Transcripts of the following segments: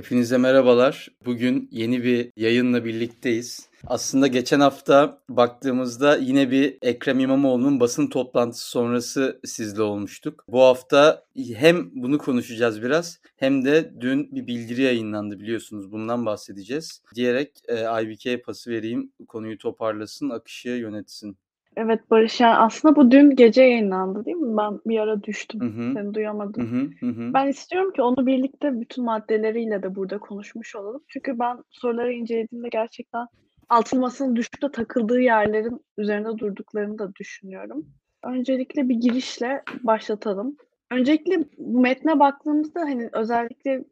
Hepinize merhabalar. Bugün yeni bir yayınla birlikteyiz. Aslında geçen hafta baktığımızda yine bir Ekrem İmamoğlu'nun basın toplantısı sonrası sizle olmuştuk. Bu hafta hem bunu konuşacağız biraz hem de dün bir bildiri yayınlandı biliyorsunuz bundan bahsedeceğiz. Diyerek e, IBK'ye pası vereyim konuyu toparlasın, akışı yönetsin. Evet Barış yani aslında bu dün gece yayınlandı değil mi? Ben bir ara düştüm. Hı hı. Seni duyamadım. Hı hı, hı hı. Ben istiyorum ki onu birlikte bütün maddeleriyle de burada konuşmuş olalım. Çünkü ben soruları incelediğimde gerçekten altın masanın düşüp de takıldığı yerlerin üzerinde durduklarını da düşünüyorum. Öncelikle bir girişle başlatalım. Öncelikle bu metne baktığımızda hani özellikle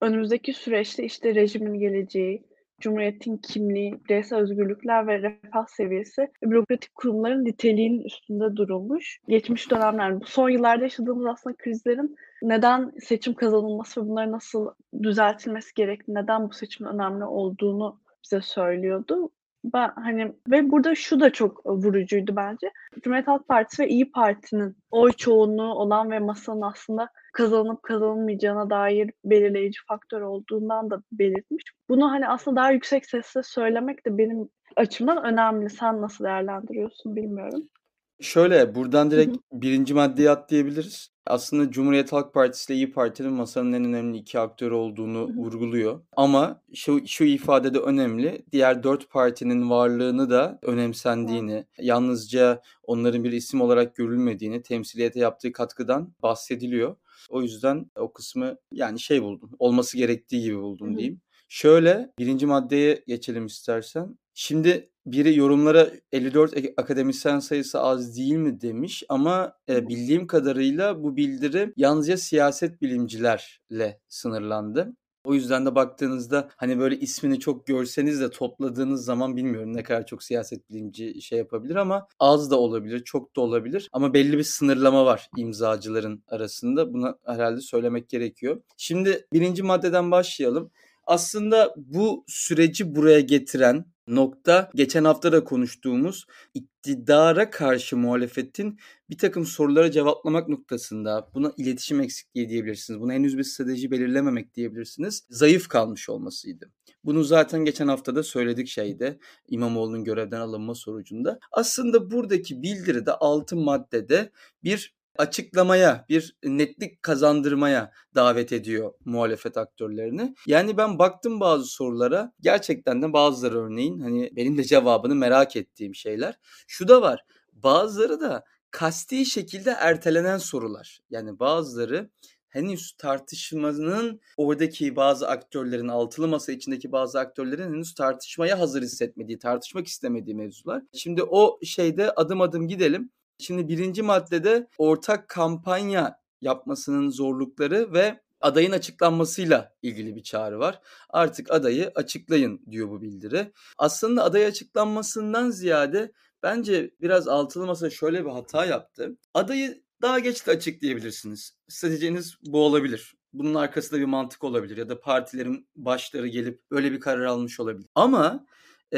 önümüzdeki süreçte işte rejimin geleceği, Cumhuriyetin kimliği, bireysel özgürlükler ve refah seviyesi bürokratik kurumların niteliğinin üstünde durulmuş. Geçmiş dönemler, bu son yıllarda yaşadığımız aslında krizlerin neden seçim kazanılması ve bunları nasıl düzeltilmesi gerektiği, neden bu seçimin önemli olduğunu bize söylüyordu. Ben hani ve burada şu da çok vurucuydu bence. Cumhuriyet Halk Partisi ve İyi Parti'nin oy çoğunluğu olan ve masanın aslında kazanıp kazanılmayacağına dair belirleyici faktör olduğundan da belirtmiş. Bunu hani aslında daha yüksek sesle söylemek de benim açımdan önemli. Sen nasıl değerlendiriyorsun bilmiyorum. Şöyle buradan direkt birinci maddeye atlayabiliriz. Aslında Cumhuriyet Halk Partisi ile İyi Parti'nin masanın en önemli iki aktörü olduğunu vurguluyor. Ama şu, şu ifade de önemli. Diğer dört partinin varlığını da önemsendiğini, yalnızca onların bir isim olarak görülmediğini, temsiliyete yaptığı katkıdan bahsediliyor. O yüzden o kısmı yani şey buldum. Olması gerektiği gibi buldum diyeyim. Şöyle birinci maddeye geçelim istersen. Şimdi biri yorumlara 54 akademisyen sayısı az değil mi demiş ama e, bildiğim kadarıyla bu bildiri yalnızca siyaset bilimcilerle sınırlandı. O yüzden de baktığınızda hani böyle ismini çok görseniz de topladığınız zaman bilmiyorum ne kadar çok siyaset bilimci şey yapabilir ama az da olabilir, çok da olabilir. Ama belli bir sınırlama var imzacıların arasında. Buna herhalde söylemek gerekiyor. Şimdi birinci maddeden başlayalım. Aslında bu süreci buraya getiren nokta geçen hafta da konuştuğumuz iktidara karşı muhalefetin bir takım sorulara cevaplamak noktasında buna iletişim eksikliği diyebilirsiniz. Buna henüz bir strateji belirlememek diyebilirsiniz. Zayıf kalmış olmasıydı. Bunu zaten geçen hafta da söyledik şeyde İmamoğlu'nun görevden alınma sonucunda. Aslında buradaki bildiride altı maddede bir açıklamaya, bir netlik kazandırmaya davet ediyor muhalefet aktörlerini. Yani ben baktım bazı sorulara gerçekten de bazıları örneğin hani benim de cevabını merak ettiğim şeyler. Şu da var bazıları da kasti şekilde ertelenen sorular. Yani bazıları henüz tartışmanın oradaki bazı aktörlerin altılı masa içindeki bazı aktörlerin henüz tartışmaya hazır hissetmediği, tartışmak istemediği mevzular. Şimdi o şeyde adım adım gidelim. Şimdi birinci maddede ortak kampanya yapmasının zorlukları ve adayın açıklanmasıyla ilgili bir çağrı var. Artık adayı açıklayın diyor bu bildiri. Aslında aday açıklanmasından ziyade bence biraz altılı masa şöyle bir hata yaptı. Adayı daha geç de açıklayabilirsiniz. Stratejiniz bu olabilir. Bunun arkasında bir mantık olabilir ya da partilerin başları gelip öyle bir karar almış olabilir. Ama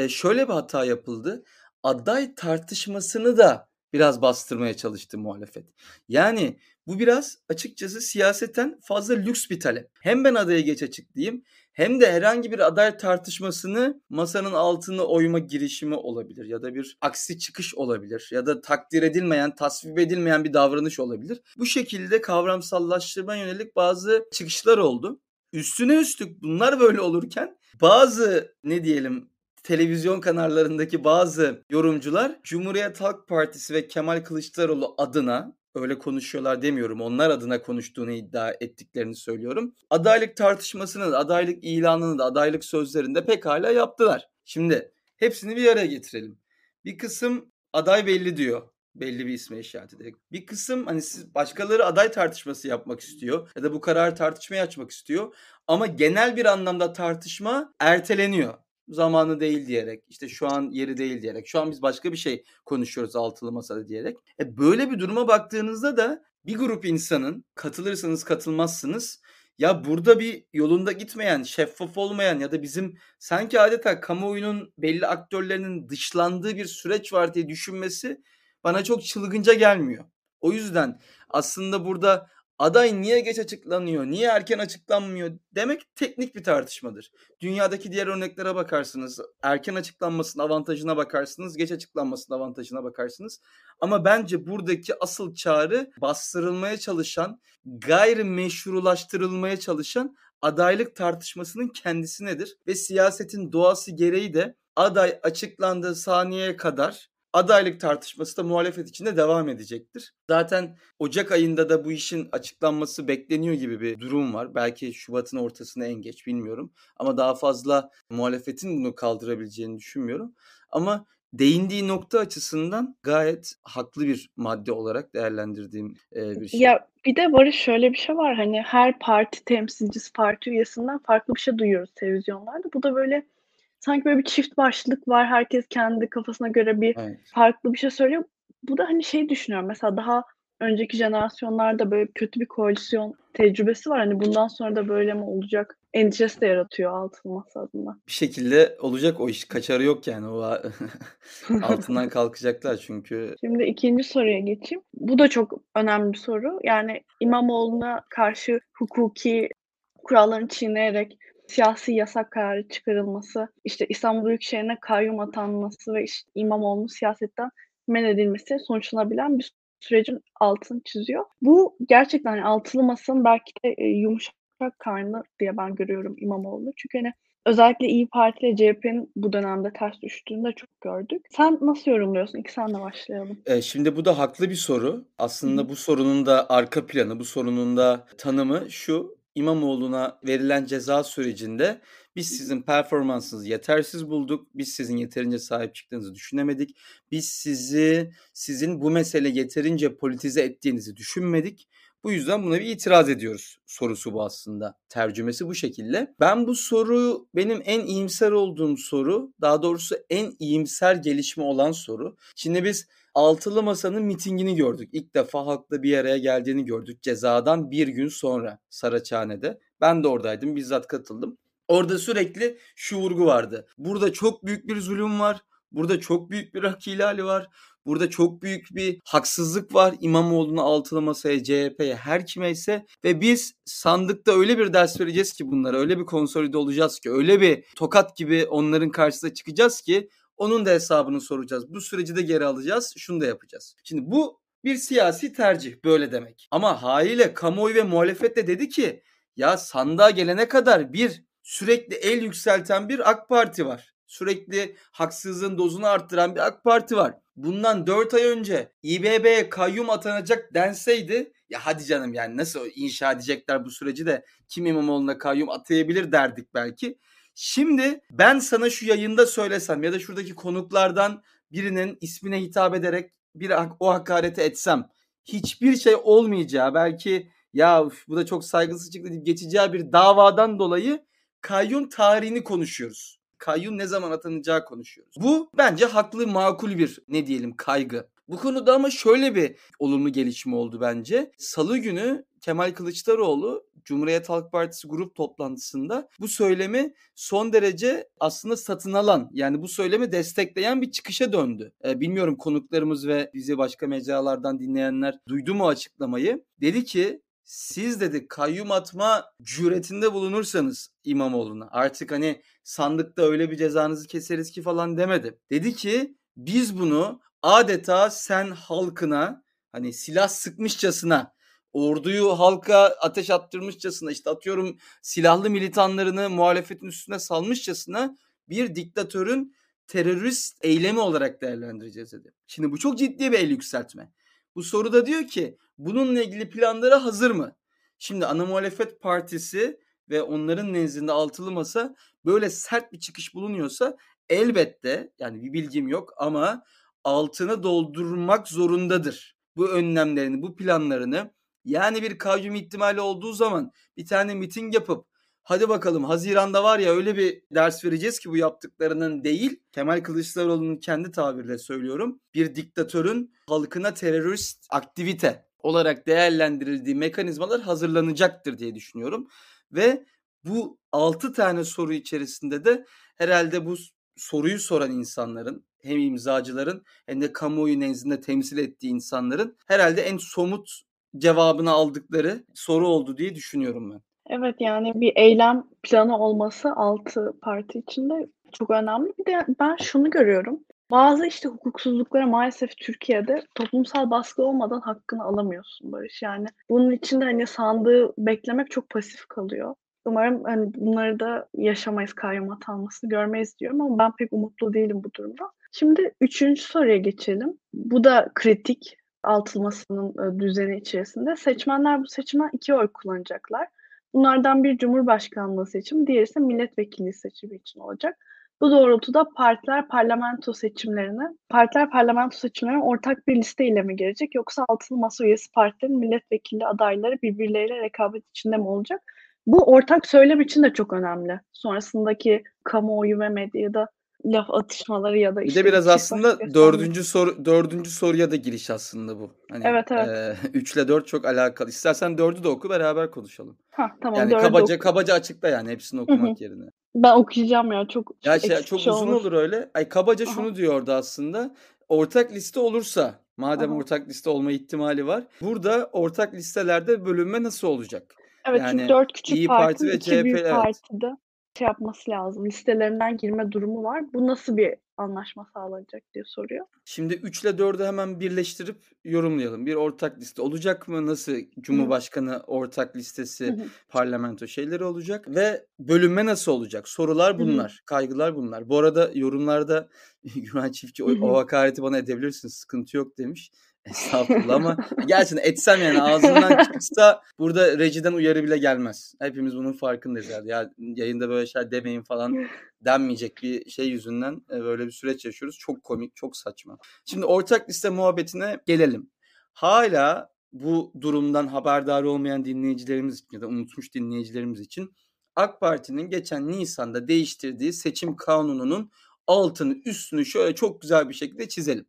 şöyle bir hata yapıldı. Aday tartışmasını da biraz bastırmaya çalıştı muhalefet. Yani bu biraz açıkçası siyaseten fazla lüks bir talep. Hem ben adaya geç açıklayayım hem de herhangi bir aday tartışmasını masanın altına oyma girişimi olabilir ya da bir aksi çıkış olabilir ya da takdir edilmeyen, tasvip edilmeyen bir davranış olabilir. Bu şekilde kavramsallaştırma yönelik bazı çıkışlar oldu. Üstüne üstlük bunlar böyle olurken bazı ne diyelim televizyon kanallarındaki bazı yorumcular Cumhuriyet Halk Partisi ve Kemal Kılıçdaroğlu adına öyle konuşuyorlar demiyorum. Onlar adına konuştuğunu iddia ettiklerini söylüyorum. Adaylık tartışmasını da, adaylık ilanını da, adaylık sözlerini de pekala yaptılar. Şimdi hepsini bir araya getirelim. Bir kısım aday belli diyor. Belli bir isme işaret ederek. Bir kısım hani siz başkaları aday tartışması yapmak istiyor ya da bu kararı tartışmaya açmak istiyor. Ama genel bir anlamda tartışma erteleniyor zamanı değil diyerek işte şu an yeri değil diyerek şu an biz başka bir şey konuşuyoruz altılı masada diyerek. E böyle bir duruma baktığınızda da bir grup insanın katılırsanız katılmazsınız ya burada bir yolunda gitmeyen, şeffaf olmayan ya da bizim sanki adeta kamuoyunun belli aktörlerinin dışlandığı bir süreç var diye düşünmesi bana çok çılgınca gelmiyor. O yüzden aslında burada Aday niye geç açıklanıyor, niye erken açıklanmıyor demek teknik bir tartışmadır. Dünyadaki diğer örneklere bakarsınız. Erken açıklanmasının avantajına bakarsınız, geç açıklanmasının avantajına bakarsınız. Ama bence buradaki asıl çağrı bastırılmaya çalışan, gayrimeşrulaştırılmaya çalışan adaylık tartışmasının kendisi nedir? Ve siyasetin doğası gereği de aday açıklandığı saniyeye kadar adaylık tartışması da muhalefet içinde devam edecektir. Zaten Ocak ayında da bu işin açıklanması bekleniyor gibi bir durum var. Belki Şubat'ın ortasına en geç bilmiyorum. Ama daha fazla muhalefetin bunu kaldırabileceğini düşünmüyorum. Ama değindiği nokta açısından gayet haklı bir madde olarak değerlendirdiğim e, bir şey. Ya bir de Barış şöyle bir şey var hani her parti temsilcisi parti üyesinden farklı bir şey duyuyoruz televizyonlarda. Bu da böyle sanki böyle bir çift başlık var. Herkes kendi kafasına göre bir evet. farklı bir şey söylüyor. Bu da hani şey düşünüyorum mesela daha önceki jenerasyonlarda böyle kötü bir koalisyon tecrübesi var. Hani bundan sonra da böyle mi olacak endişesi de yaratıyor altılı masa adına. Bir şekilde olacak o iş. Kaçarı yok yani. O altından kalkacaklar çünkü. Şimdi ikinci soruya geçeyim. Bu da çok önemli bir soru. Yani İmamoğlu'na karşı hukuki kurallarını çiğneyerek siyasi yasak kararı çıkarılması, işte İstanbul Büyükşehir'ine kayyum atanması ve işte İmamoğlu'nun siyasetten men edilmesi sonuçlanabilen bir sürecin altını çiziyor. Bu gerçekten hani altılı masanın belki de e, yumuşak karnı diye ben görüyorum İmamoğlu. Çünkü hani özellikle İyi Parti ile CHP'nin bu dönemde ters düştüğünü de çok gördük. Sen nasıl yorumluyorsun? İlk senle başlayalım. E, şimdi bu da haklı bir soru. Aslında Hı. bu sorunun da arka planı, bu sorunun da tanımı şu. İmamoğlu'na verilen ceza sürecinde biz sizin performansınızı yetersiz bulduk. Biz sizin yeterince sahip çıktığınızı düşünemedik. Biz sizi sizin bu mesele yeterince politize ettiğinizi düşünmedik. Bu yüzden buna bir itiraz ediyoruz sorusu bu aslında. Tercümesi bu şekilde. Ben bu soru benim en iyimser olduğum soru. Daha doğrusu en iyimser gelişme olan soru. Şimdi biz Altılı Masa'nın mitingini gördük. İlk defa halkla bir araya geldiğini gördük. Cezadan bir gün sonra Saraçhane'de. Ben de oradaydım. Bizzat katıldım. Orada sürekli şu vurgu vardı. Burada çok büyük bir zulüm var. Burada çok büyük bir hak ihlali var. Burada çok büyük bir haksızlık var İmamoğlu'na altılı masaya, CHP'ye, her kime ise ve biz sandıkta öyle bir ders vereceğiz ki bunlara, öyle bir konsolide olacağız ki, öyle bir tokat gibi onların karşısına çıkacağız ki onun da hesabını soracağız. Bu süreci de geri alacağız. Şunu da yapacağız. Şimdi bu bir siyasi tercih böyle demek. Ama haliyle kamuoyu ve muhalefet de dedi ki ya sandığa gelene kadar bir sürekli el yükselten bir AK Parti var. Sürekli haksızlığın dozunu arttıran bir AK Parti var. Bundan 4 ay önce İBB'ye kayyum atanacak denseydi ya hadi canım yani nasıl inşa edecekler bu süreci de kim İmamoğlu'na kayyum atayabilir derdik belki. Şimdi ben sana şu yayında söylesem ya da şuradaki konuklardan birinin ismine hitap ederek bir o hakareti etsem hiçbir şey olmayacağı belki ya bu da çok saygısız çıktı deyip geçeceği bir davadan dolayı kayyum tarihini konuşuyoruz. Kayyum ne zaman atanacağı konuşuyoruz. Bu bence haklı makul bir ne diyelim kaygı. Bu konuda ama şöyle bir olumlu gelişme oldu bence. Salı günü Kemal Kılıçdaroğlu Cumhuriyet Halk Partisi grup toplantısında bu söylemi son derece aslında satın alan yani bu söylemi destekleyen bir çıkışa döndü. Ee, bilmiyorum konuklarımız ve bizi başka mecralardan dinleyenler duydu mu açıklamayı. Dedi ki siz dedi kayyum atma cüretinde bulunursanız İmamoğlu'na artık hani sandıkta öyle bir cezanızı keseriz ki falan demedi. Dedi ki biz bunu adeta sen halkına hani silah sıkmışçasına orduyu halka ateş attırmışçasına işte atıyorum silahlı militanlarını muhalefetin üstüne salmışçasına bir diktatörün terörist eylemi olarak değerlendireceğiz dedi. Şimdi bu çok ciddi bir el yükseltme. Bu soruda diyor ki bununla ilgili planları hazır mı? Şimdi ana muhalefet partisi ve onların nezdinde altılı masa böyle sert bir çıkış bulunuyorsa elbette yani bir bilgim yok ama altını doldurmak zorundadır. Bu önlemlerini, bu planlarını yani bir kayyum ihtimali olduğu zaman bir tane miting yapıp hadi bakalım Haziran'da var ya öyle bir ders vereceğiz ki bu yaptıklarının değil Kemal Kılıçdaroğlu'nun kendi tabirle söylüyorum bir diktatörün halkına terörist aktivite olarak değerlendirildiği mekanizmalar hazırlanacaktır diye düşünüyorum. Ve bu 6 tane soru içerisinde de herhalde bu soruyu soran insanların hem imzacıların hem de kamuoyu nezdinde temsil ettiği insanların herhalde en somut cevabını aldıkları soru oldu diye düşünüyorum ben. Evet, yani bir eylem planı olması 6 parti içinde çok önemli. Bir de ben şunu görüyorum. Bazı işte hukuksuzluklara maalesef Türkiye'de toplumsal baskı olmadan hakkını alamıyorsun Barış. Yani bunun için de hani sandığı beklemek çok pasif kalıyor. Umarım hani bunları da yaşamayız, kayyum atanmasını görmeyiz diyorum ama ben pek umutlu değilim bu durumda. Şimdi üçüncü soruya geçelim. Bu da kritik altılmasının düzeni içerisinde. Seçmenler bu seçimden iki oy kullanacaklar. Bunlardan bir Cumhurbaşkanlığı seçimi, diğeri ise milletvekili seçimi için olacak. Bu doğrultuda partiler parlamento seçimlerine, partiler parlamento seçimlerine ortak bir liste ile mi gelecek yoksa altılı masa üyesi partilerin milletvekili adayları birbirleriyle rekabet içinde mi olacak? Bu ortak söylem için de çok önemli. Sonrasındaki kamuoyu ve medyada laf atışmaları ya da Bir işte de biraz çift aslında başlık dördüncü soru dördüncü soruya da giriş aslında bu. Hani Evet, evet. 3 ile 4 çok alakalı. İstersen dördü de oku beraber konuşalım. Hah, tamam Yani kabaca oku. kabaca açıkla yani hepsini okumak yerine. Ben okuyacağım ya çok Ya şey çok şey uzun olur. olur öyle. Ay kabaca Aha. şunu diyor orada aslında. Ortak liste olursa, madem Aha. ortak liste olma ihtimali var. Burada ortak listelerde bölünme nasıl olacak? Evet çünkü Yani dört küçük İyi Parti partinin ve iki CHP büyük evet. partide şey yapması lazım. Listelerinden girme durumu var. Bu nasıl bir anlaşma sağlanacak diye soruyor. Şimdi 3 ile 4'ü hemen birleştirip yorumlayalım. Bir ortak liste olacak mı? Nasıl Hı hı. Cumhurbaşkanı ortak listesi, hı. parlamento şeyleri olacak ve bölünme nasıl olacak? Sorular Hı hı. bunlar, kaygılar bunlar. Bu arada yorumlarda Güven Çiftçi o, o hakareti bana edebilirsiniz, sıkıntı yok demiş. Estağfurullah ama gerçekten etsem yani ağzından çıksa burada rejiden uyarı bile gelmez. Hepimiz bunun farkındayız yani. Ya yayında böyle şeyler demeyin falan denmeyecek bir şey yüzünden e, böyle bir süreç yaşıyoruz. Çok komik, çok saçma. Şimdi ortak liste muhabbetine gelelim. Hala bu durumdan haberdar olmayan dinleyicilerimiz için ya da unutmuş dinleyicilerimiz için AK Parti'nin geçen Nisan'da değiştirdiği seçim kanununun altını üstünü şöyle çok güzel bir şekilde çizelim.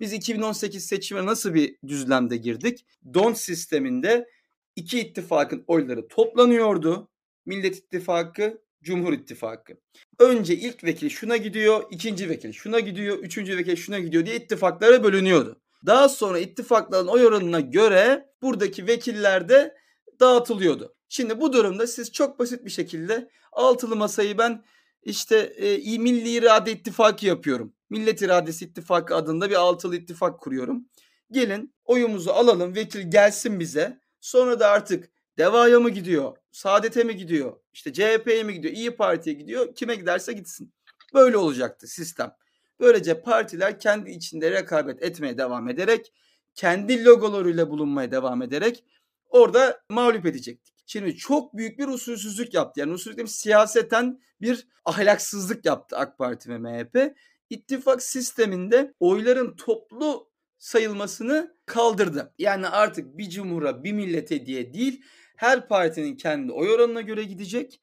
Biz 2018 seçime nasıl bir düzlemde girdik? Don sisteminde iki ittifakın oyları toplanıyordu. Millet İttifakı, Cumhur İttifakı. Önce ilk vekil şuna gidiyor, ikinci vekil şuna gidiyor, üçüncü vekil şuna gidiyor diye ittifaklara bölünüyordu. Daha sonra ittifakların oy oranına göre buradaki vekiller de dağıtılıyordu. Şimdi bu durumda siz çok basit bir şekilde altılı masayı ben işte e, Milli İrade İttifakı yapıyorum. Millet İradesi İttifakı adında bir altılı ittifak kuruyorum. Gelin oyumuzu alalım, vekil gelsin bize. Sonra da artık Deva'ya mı gidiyor, Saadet'e mi gidiyor, işte CHP'ye mi gidiyor, İyi Parti'ye gidiyor, kime giderse gitsin. Böyle olacaktı sistem. Böylece partiler kendi içinde rekabet etmeye devam ederek, kendi logolarıyla bulunmaya devam ederek orada mağlup edecektik. Şimdi çok büyük bir usulsüzlük yaptı. Yani usulsüzlük siyaseten bir ahlaksızlık yaptı AK Parti ve MHP. İttifak sisteminde oyların toplu sayılmasını kaldırdı. Yani artık bir cumhura bir millete diye değil her partinin kendi oy oranına göre gidecek.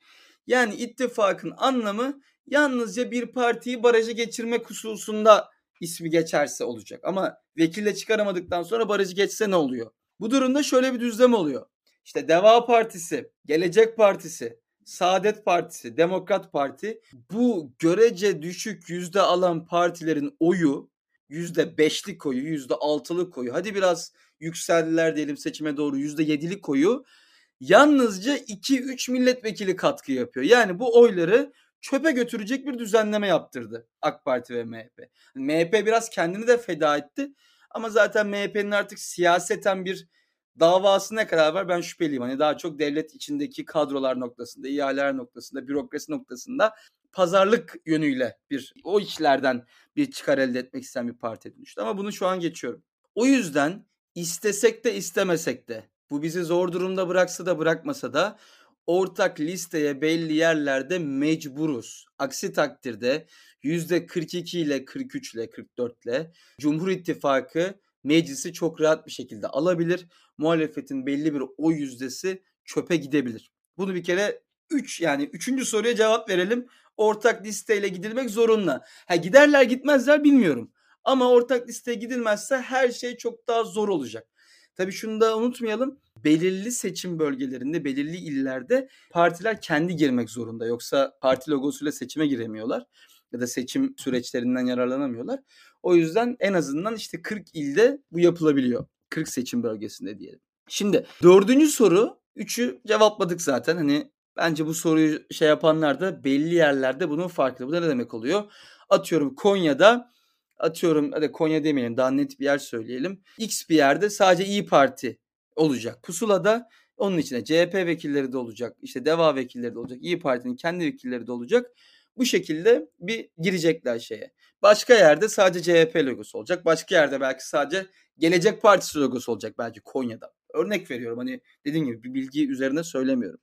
Yani ittifakın anlamı yalnızca bir partiyi baraja geçirmek hususunda ismi geçerse olacak. Ama vekille çıkaramadıktan sonra barajı geçse ne oluyor? Bu durumda şöyle bir düzlem oluyor. İşte Deva Partisi, Gelecek Partisi, Saadet Partisi, Demokrat Parti bu görece düşük yüzde alan partilerin oyu yüzde beşlik oyu, yüzde altılık oyu, hadi biraz yükseldiler diyelim seçime doğru yüzde yedilik oyu yalnızca 2-3 milletvekili katkı yapıyor. Yani bu oyları çöpe götürecek bir düzenleme yaptırdı AK Parti ve MHP. MHP biraz kendini de feda etti ama zaten MHP'nin artık siyaseten bir davası ne kadar var ben şüpheliyim. Hani daha çok devlet içindeki kadrolar noktasında, ihaleler noktasında, bürokrasi noktasında pazarlık yönüyle bir o işlerden bir çıkar elde etmek isteyen bir parti dönüştü. Ama bunu şu an geçiyorum. O yüzden istesek de istemesek de bu bizi zor durumda bıraksa da bırakmasa da ortak listeye belli yerlerde mecburuz. Aksi takdirde %42 ile 43 ile 44 ile Cumhur İttifakı meclisi çok rahat bir şekilde alabilir. Muhalefetin belli bir oy yüzdesi çöpe gidebilir. Bunu bir kere 3 yani 3. soruya cevap verelim. Ortak listeyle gidilmek zorunlu. Ha giderler gitmezler bilmiyorum. Ama ortak listeye gidilmezse her şey çok daha zor olacak. Tabii şunu da unutmayalım. Belirli seçim bölgelerinde, belirli illerde partiler kendi girmek zorunda. Yoksa parti logosuyla seçime giremiyorlar ya da seçim süreçlerinden yararlanamıyorlar. O yüzden en azından işte 40 ilde bu yapılabiliyor. 40 seçim bölgesinde diyelim. Şimdi dördüncü soru, üçü cevapladık zaten. Hani bence bu soruyu şey yapanlar da belli yerlerde bunun farkında. Bu da ne demek oluyor? Atıyorum Konya'da atıyorum hadi Konya demeyelim daha net bir yer söyleyelim. X bir yerde sadece İyi Parti olacak. Pusulada onun içine CHP vekilleri de olacak. işte DEVA vekilleri de olacak. İyi Parti'nin kendi vekilleri de olacak. Bu şekilde bir girecekler şeye. Başka yerde sadece CHP logosu olacak. Başka yerde belki sadece Gelecek Partisi logosu olacak belki Konya'da. Örnek veriyorum hani dediğim gibi bir bilgi üzerine söylemiyorum.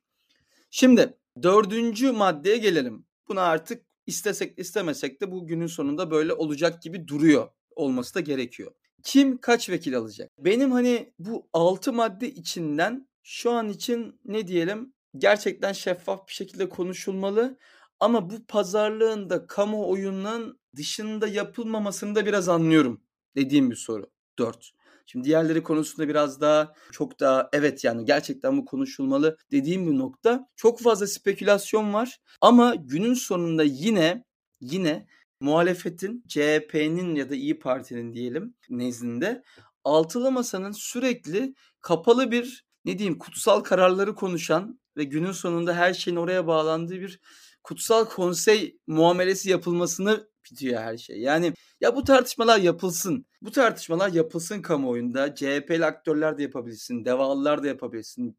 Şimdi dördüncü maddeye gelelim. Buna artık istesek istemesek de bu günün sonunda böyle olacak gibi duruyor. Olması da gerekiyor. Kim kaç vekil alacak? Benim hani bu altı madde içinden şu an için ne diyelim gerçekten şeffaf bir şekilde konuşulmalı. Ama bu pazarlığın da kamuoyunun dışında yapılmamasını da biraz anlıyorum dediğim bir soru. 4. Şimdi diğerleri konusunda biraz daha çok daha evet yani gerçekten bu konuşulmalı dediğim bir nokta. Çok fazla spekülasyon var ama günün sonunda yine yine muhalefetin CHP'nin ya da İyi Parti'nin diyelim nezdinde altılı masanın sürekli kapalı bir ne diyeyim kutsal kararları konuşan ve günün sonunda her şeyin oraya bağlandığı bir kutsal konsey muamelesi yapılmasını bitiyor her şey. Yani ya bu tartışmalar yapılsın. Bu tartışmalar yapılsın kamuoyunda. CHP'li aktörler de yapabilsin. Devalılar da yapabilsin.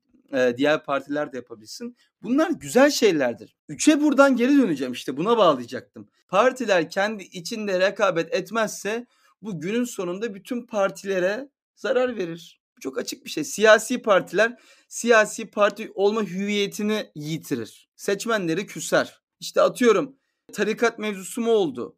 diğer partiler de yapabilsin. Bunlar güzel şeylerdir. Üçe buradan geri döneceğim işte buna bağlayacaktım. Partiler kendi içinde rekabet etmezse bu günün sonunda bütün partilere zarar verir. Çok açık bir şey. Siyasi partiler siyasi parti olma hüviyetini yitirir. Seçmenleri küser. İşte atıyorum tarikat mevzusu mu oldu?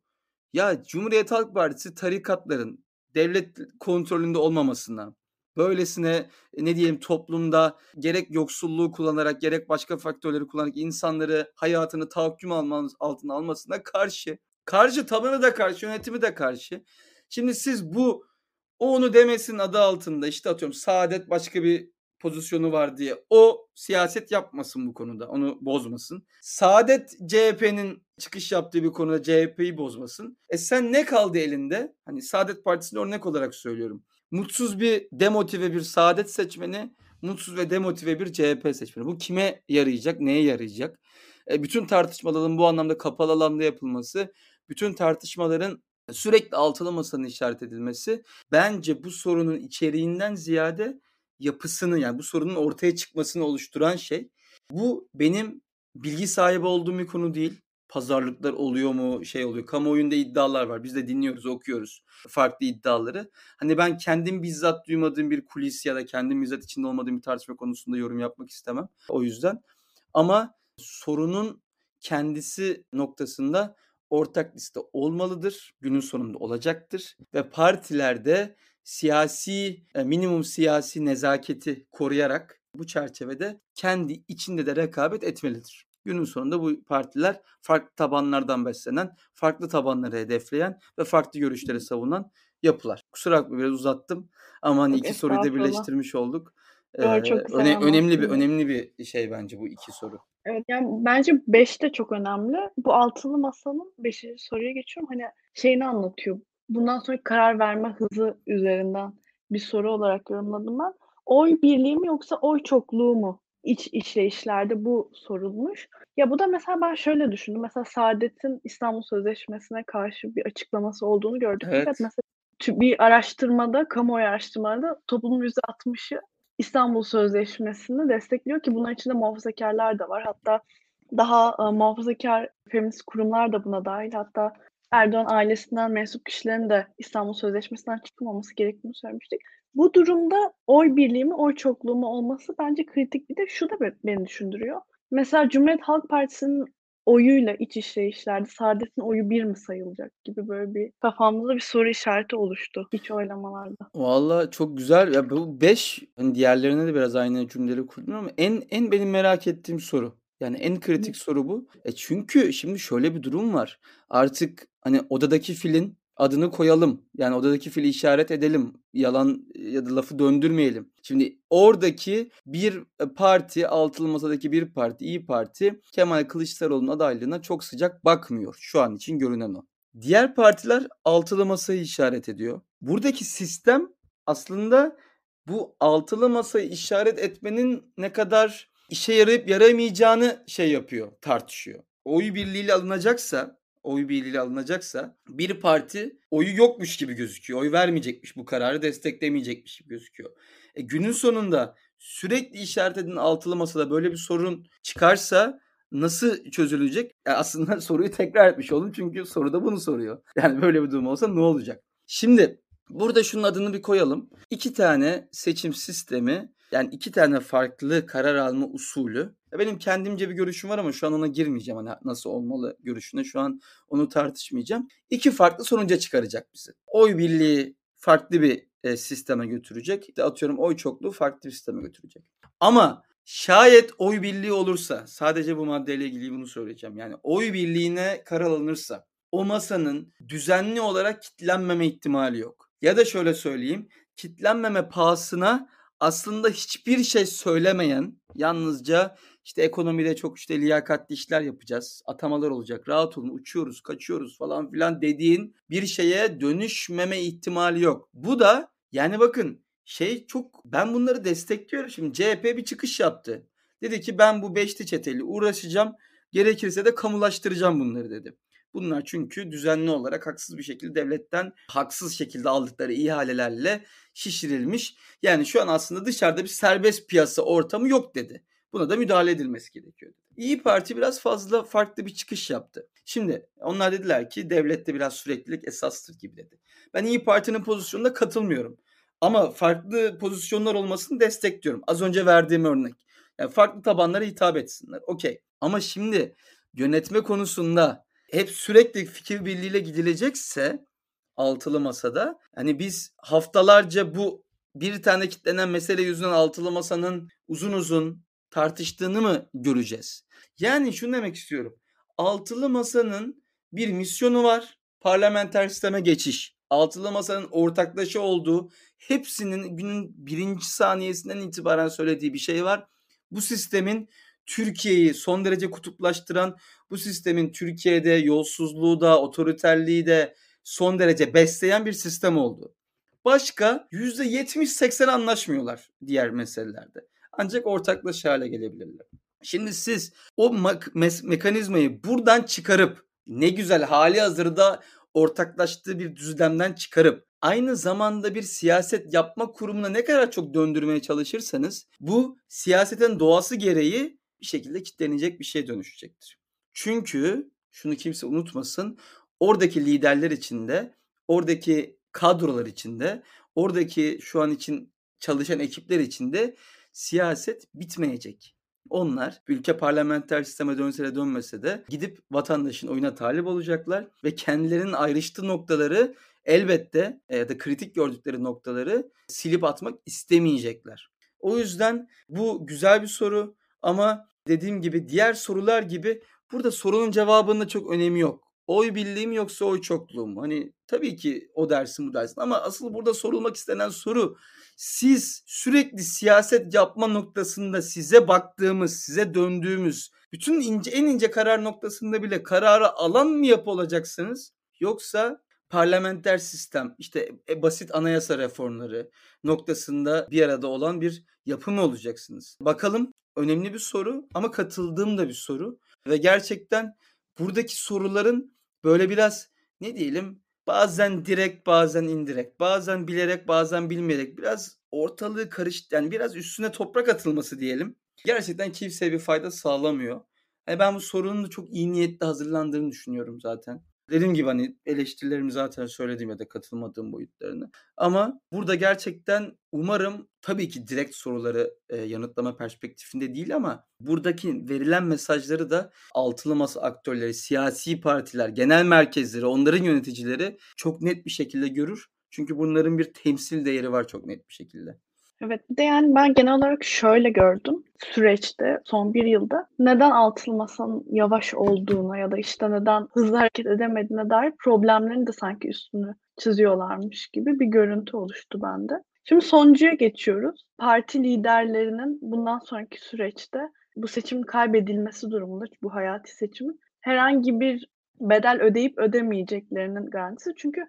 Ya Cumhuriyet Halk Partisi tarikatların devlet kontrolünde olmamasından, böylesine ne diyelim toplumda gerek yoksulluğu kullanarak gerek başka faktörleri kullanarak insanları hayatını tahakküm almanız altına almasına karşı. Karşı tabanı da karşı, yönetimi de karşı. Şimdi siz bu o onu demesin adı altında işte atıyorum Saadet başka bir pozisyonu var diye o siyaset yapmasın bu konuda. Onu bozmasın. Saadet CHP'nin çıkış yaptığı bir konuda CHP'yi bozmasın. E sen ne kaldı elinde? Hani Saadet Partisi'ni örnek olarak söylüyorum. Mutsuz bir demotive bir Saadet seçmeni, mutsuz ve demotive bir CHP seçmeni. Bu kime yarayacak, neye yarayacak? E bütün tartışmaların bu anlamda kapalı alanda yapılması, bütün tartışmaların sürekli altılı masanın işaret edilmesi bence bu sorunun içeriğinden ziyade yapısını yani bu sorunun ortaya çıkmasını oluşturan şey. Bu benim bilgi sahibi olduğum bir konu değil. Pazarlıklar oluyor mu şey oluyor. Kamuoyunda iddialar var. Biz de dinliyoruz, okuyoruz farklı iddiaları. Hani ben kendim bizzat duymadığım bir kulis ya da kendim bizzat içinde olmadığım bir tartışma konusunda yorum yapmak istemem. O yüzden. Ama sorunun kendisi noktasında ortak liste olmalıdır. Günün sonunda olacaktır. Ve partilerde siyasi e, minimum siyasi nezaketi koruyarak bu çerçevede kendi içinde de rekabet etmelidir. Günün sonunda bu partiler farklı tabanlardan beslenen, farklı tabanları hedefleyen ve farklı görüşleri savunan yapılar. Kusura bakma biraz uzattım ama hani iki soruyu da birleştirmiş olduk. Ee, çok öne, önemli bir önemli bir şey bence bu iki soru. Evet yani bence 5 de çok önemli. Bu altılı masanın 5. soruya geçiyorum. Hani şeyini anlatıyor bundan sonra karar verme hızı üzerinden bir soru olarak yorumladım ben. Oy birliği mi yoksa oy çokluğu mu iç işleyişlerde bu sorulmuş. Ya bu da mesela ben şöyle düşündüm. Mesela Saadet'in İstanbul Sözleşmesi'ne karşı bir açıklaması olduğunu gördük. Evet. Fakat mesela bir araştırmada, kamuoyu araştırmada toplumun %60'ı İstanbul Sözleşmesi'ni destekliyor ki bunun içinde muhafazakarlar da var. Hatta daha e, muhafazakar feminist kurumlar da buna dahil. Hatta Erdoğan ailesinden mensup kişilerin de İstanbul Sözleşmesi'nden çıkılmaması gerektiğini söylemiştik. Bu durumda oy birliği mi, oy çokluğu mu olması bence kritik. Bir de şu da beni düşündürüyor. Mesela Cumhuriyet Halk Partisi'nin oyuyla iç işleyişlerde Saadet'in oyu bir mi sayılacak gibi böyle bir kafamda bir soru işareti oluştu iç oylamalarda. Valla çok güzel. Ya bu beş hani diğerlerine de biraz aynı cümleleri kurdum ama en en benim merak ettiğim soru. Yani en kritik soru bu. E çünkü şimdi şöyle bir durum var. Artık hani odadaki filin adını koyalım. Yani odadaki fili işaret edelim. Yalan ya da lafı döndürmeyelim. Şimdi oradaki bir parti, altılı masadaki bir parti, İyi Parti Kemal Kılıçdaroğlu'nun adaylığına çok sıcak bakmıyor. Şu an için görünen o. Diğer partiler altılı masayı işaret ediyor. Buradaki sistem aslında bu altılı masayı işaret etmenin ne kadar işe yarayıp yaramayacağını şey yapıyor, tartışıyor. Oy birliğiyle alınacaksa, oy birliğiyle alınacaksa bir parti oyu yokmuş gibi gözüküyor. Oy vermeyecekmiş, bu kararı desteklemeyecekmiş gibi gözüküyor. E, günün sonunda sürekli işaret edilen altılı masada böyle bir sorun çıkarsa nasıl çözülecek? Yani aslında soruyu tekrar etmiş oldum çünkü soruda bunu soruyor. Yani böyle bir durum olsa ne olacak? Şimdi burada şunun adını bir koyalım. İki tane seçim sistemi yani iki tane farklı karar alma usulü. Benim kendimce bir görüşüm var ama şu an ona girmeyeceğim. Hani nasıl olmalı görüşüne şu an onu tartışmayacağım. İki farklı sonuca çıkaracak bizi. Oy birliği farklı bir e, sisteme götürecek. İşte atıyorum oy çokluğu farklı bir sisteme götürecek. Ama şayet oy birliği olursa sadece bu maddeyle ilgili bunu söyleyeceğim. Yani oy birliğine karar alınırsa o masanın düzenli olarak kitlenmeme ihtimali yok. Ya da şöyle söyleyeyim kitlenmeme pahasına aslında hiçbir şey söylemeyen yalnızca işte ekonomide çok işte liyakatli işler yapacağız. Atamalar olacak. Rahat olun uçuyoruz kaçıyoruz falan filan dediğin bir şeye dönüşmeme ihtimali yok. Bu da yani bakın şey çok ben bunları destekliyorum. Şimdi CHP bir çıkış yaptı. Dedi ki ben bu beşli çeteli uğraşacağım. Gerekirse de kamulaştıracağım bunları dedi. Bunlar çünkü düzenli olarak haksız bir şekilde devletten haksız şekilde aldıkları ihalelerle şişirilmiş. Yani şu an aslında dışarıda bir serbest piyasa ortamı yok dedi. Buna da müdahale edilmesi gerekiyor dedi. İyi Parti biraz fazla farklı bir çıkış yaptı. Şimdi onlar dediler ki devlette biraz süreklilik esastır gibi dedi. Ben İyi Parti'nin pozisyonuna katılmıyorum. Ama farklı pozisyonlar olmasını destekliyorum. Az önce verdiğim örnek. Yani farklı tabanlara hitap etsinler. Okey. Ama şimdi yönetme konusunda hep sürekli fikir birliğiyle gidilecekse altılı masada hani biz haftalarca bu bir tane kitlenen mesele yüzünden altılı masanın uzun uzun tartıştığını mı göreceğiz? Yani şunu demek istiyorum. Altılı masanın bir misyonu var. Parlamenter sisteme geçiş. Altılı masanın ortaklaşa olduğu hepsinin günün birinci saniyesinden itibaren söylediği bir şey var. Bu sistemin Türkiye'yi son derece kutuplaştıran, bu sistemin Türkiye'de yolsuzluğu da, otoriterliği de son derece besleyen bir sistem oldu. Başka %70-80 anlaşmıyorlar diğer meselelerde. Ancak ortaklaşa hale gelebilirler. Şimdi siz o me- mekanizmayı buradan çıkarıp ne güzel hali hazırda ortaklaştığı bir düzlemden çıkarıp aynı zamanda bir siyaset yapma kurumuna ne kadar çok döndürmeye çalışırsanız bu siyasetin doğası gereği bir şekilde kitlenecek bir şey dönüşecektir. Çünkü şunu kimse unutmasın oradaki liderler içinde, oradaki kadrolar içinde, oradaki şu an için çalışan ekipler içinde siyaset bitmeyecek. Onlar ülke parlamenter sisteme dönse de dönmese de gidip vatandaşın oyuna talip olacaklar ve kendilerinin ayrıştığı noktaları elbette e, ya da kritik gördükleri noktaları silip atmak istemeyecekler. O yüzden bu güzel bir soru ama dediğim gibi diğer sorular gibi burada sorunun cevabının çok önemi yok. Oy birliği mi yoksa oy çokluğu mu? Hani tabii ki o dersin bu dersin ama asıl burada sorulmak istenen soru siz sürekli siyaset yapma noktasında size baktığımız, size döndüğümüz bütün ince en ince karar noktasında bile kararı alan mı yapı olacaksınız? Yoksa parlamenter sistem, işte e, basit anayasa reformları noktasında bir arada olan bir yapı mı olacaksınız? Bakalım önemli bir soru ama katıldığım da bir soru ve gerçekten buradaki soruların böyle biraz ne diyelim bazen direkt bazen indirekt bazen bilerek bazen bilmeyerek biraz ortalığı karış yani biraz üstüne toprak atılması diyelim. Gerçekten kimseye bir fayda sağlamıyor. Yani ben bu sorunun da çok iyi niyetle hazırlandığını düşünüyorum zaten. Dediğim gibi hani eleştirilerimi zaten söyledim ya da katılmadığım boyutlarını. Ama burada gerçekten umarım tabii ki direkt soruları e, yanıtlama perspektifinde değil ama buradaki verilen mesajları da altılı masa aktörleri, siyasi partiler, genel merkezleri, onların yöneticileri çok net bir şekilde görür. Çünkü bunların bir temsil değeri var çok net bir şekilde. Evet, bir de yani ben genel olarak şöyle gördüm süreçte son bir yılda neden altılı masanın yavaş olduğuna ya da işte neden hızlı hareket edemediğine dair problemlerin de sanki üstünü çiziyorlarmış gibi bir görüntü oluştu bende. Şimdi sonuncuya geçiyoruz. Parti liderlerinin bundan sonraki süreçte bu seçimin kaybedilmesi durumunda, bu hayati seçimin herhangi bir bedel ödeyip ödemeyeceklerinin garantisi. Çünkü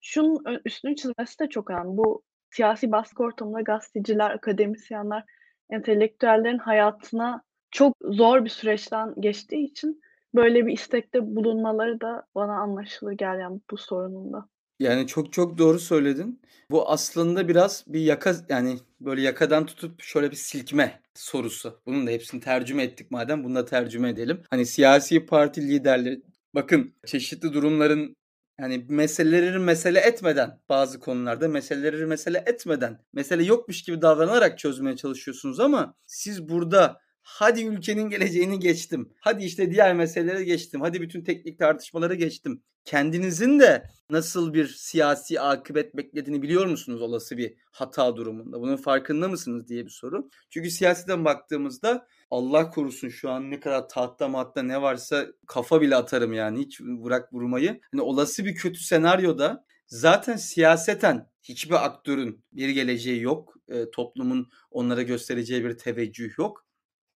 şunun üstünü çizmesi de çok önemli. Bu siyasi baskı ortamında gazeteciler, akademisyenler, entelektüellerin hayatına çok zor bir süreçten geçtiği için böyle bir istekte bulunmaları da bana anlaşılır gelen bu sorununda. Yani çok çok doğru söyledin. Bu aslında biraz bir yaka yani böyle yakadan tutup şöyle bir silkme sorusu. Bunun da hepsini tercüme ettik madem bunu da tercüme edelim. Hani siyasi parti liderleri bakın çeşitli durumların yani meseleleri mesele etmeden bazı konularda meseleleri mesele etmeden mesele yokmuş gibi davranarak çözmeye çalışıyorsunuz ama siz burada hadi ülkenin geleceğini geçtim. Hadi işte diğer meseleleri geçtim. Hadi bütün teknik tartışmaları geçtim. Kendinizin de nasıl bir siyasi akıbet beklediğini biliyor musunuz olası bir hata durumunda? Bunun farkında mısınız diye bir soru. Çünkü siyaseten baktığımızda Allah korusun şu an ne kadar tahta matta ne varsa kafa bile atarım yani hiç bırak vurmayı. Hani olası bir kötü senaryoda zaten siyaseten hiçbir aktörün bir geleceği yok. E, toplumun onlara göstereceği bir teveccüh yok.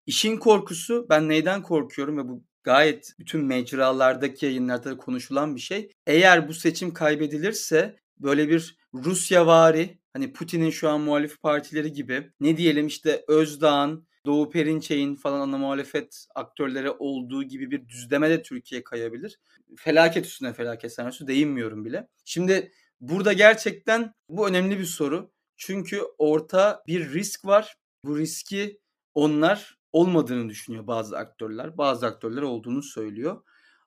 İşin korkusu ben neyden korkuyorum ve bu gayet bütün mecralardaki yayınlarda da konuşulan bir şey. Eğer bu seçim kaybedilirse böyle bir Rusya vari hani Putin'in şu an muhalif partileri gibi ne diyelim işte Özdağ'ın Doğu Perinçek'in falan ana muhalefet aktörleri olduğu gibi bir düzleme de Türkiye kayabilir. Felaket üstüne felaket senaryosu değinmiyorum bile. Şimdi burada gerçekten bu önemli bir soru. Çünkü orta bir risk var. Bu riski onlar olmadığını düşünüyor bazı aktörler. Bazı aktörler olduğunu söylüyor.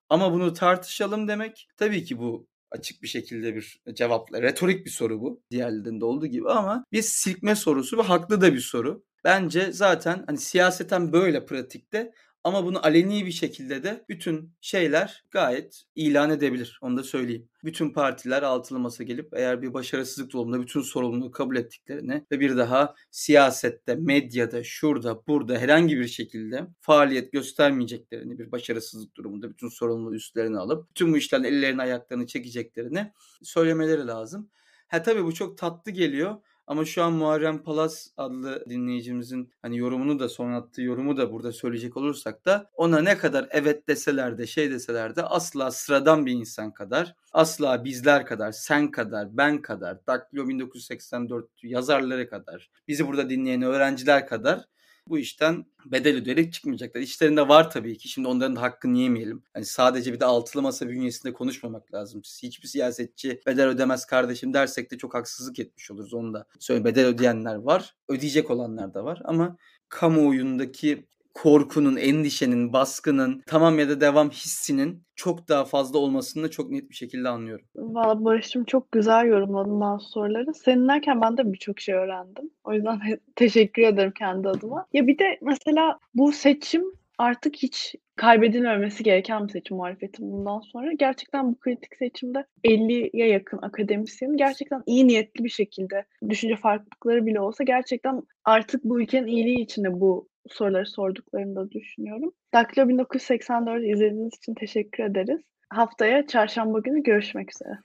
Ama bunu tartışalım demek tabii ki bu açık bir şekilde bir cevapla. Retorik bir soru bu. Diğerlerinde olduğu gibi ama bir silkme sorusu ve haklı da bir soru. Bence zaten hani siyaseten böyle pratikte ama bunu aleni bir şekilde de bütün şeyler gayet ilan edebilir. Onu da söyleyeyim. Bütün partiler altılı masa gelip eğer bir başarısızlık durumunda bütün sorumluluğu kabul ettiklerini ve bir daha siyasette, medyada, şurada, burada herhangi bir şekilde faaliyet göstermeyeceklerini bir başarısızlık durumunda bütün sorumluluğu üstlerine alıp bütün bu işlerin ellerini ayaklarını çekeceklerini söylemeleri lazım. Ha tabii bu çok tatlı geliyor ama şu an Muharrem Palas adlı dinleyicimizin hani yorumunu da son attığı yorumu da burada söyleyecek olursak da ona ne kadar evet deseler de şey deseler de asla sıradan bir insan kadar asla bizler kadar sen kadar ben kadar Daktilo 1984 yazarları kadar bizi burada dinleyen öğrenciler kadar bu işten bedel ödeyerek çıkmayacaklar. İşlerinde var tabii ki. Şimdi onların da hakkını yemeyelim. Hani sadece bir de altılı masa bünyesinde konuşmamak lazım. Hiçbir siyasetçi bedel ödemez kardeşim dersek de çok haksızlık etmiş oluruz. Onu da söyle bedel ödeyenler var. Ödeyecek olanlar da var ama kamuoyundaki korkunun, endişenin, baskının, tamam ya da devam hissinin çok daha fazla olmasını da çok net bir şekilde anlıyorum. Valla Barış'cığım çok güzel yorumladın bazı soruları. Seninlerken ben de birçok şey öğrendim. O yüzden teşekkür ederim kendi adıma. Ya bir de mesela bu seçim artık hiç kaybedilmemesi gereken bir seçim muhalefetin bundan sonra. Gerçekten bu kritik seçimde 50'ye yakın akademisyen gerçekten iyi niyetli bir şekilde düşünce farklılıkları bile olsa gerçekten artık bu ülkenin iyiliği içinde bu soruları sorduklarını da düşünüyorum. Daktilo 1984 izlediğiniz için teşekkür ederiz. Haftaya çarşamba günü görüşmek üzere.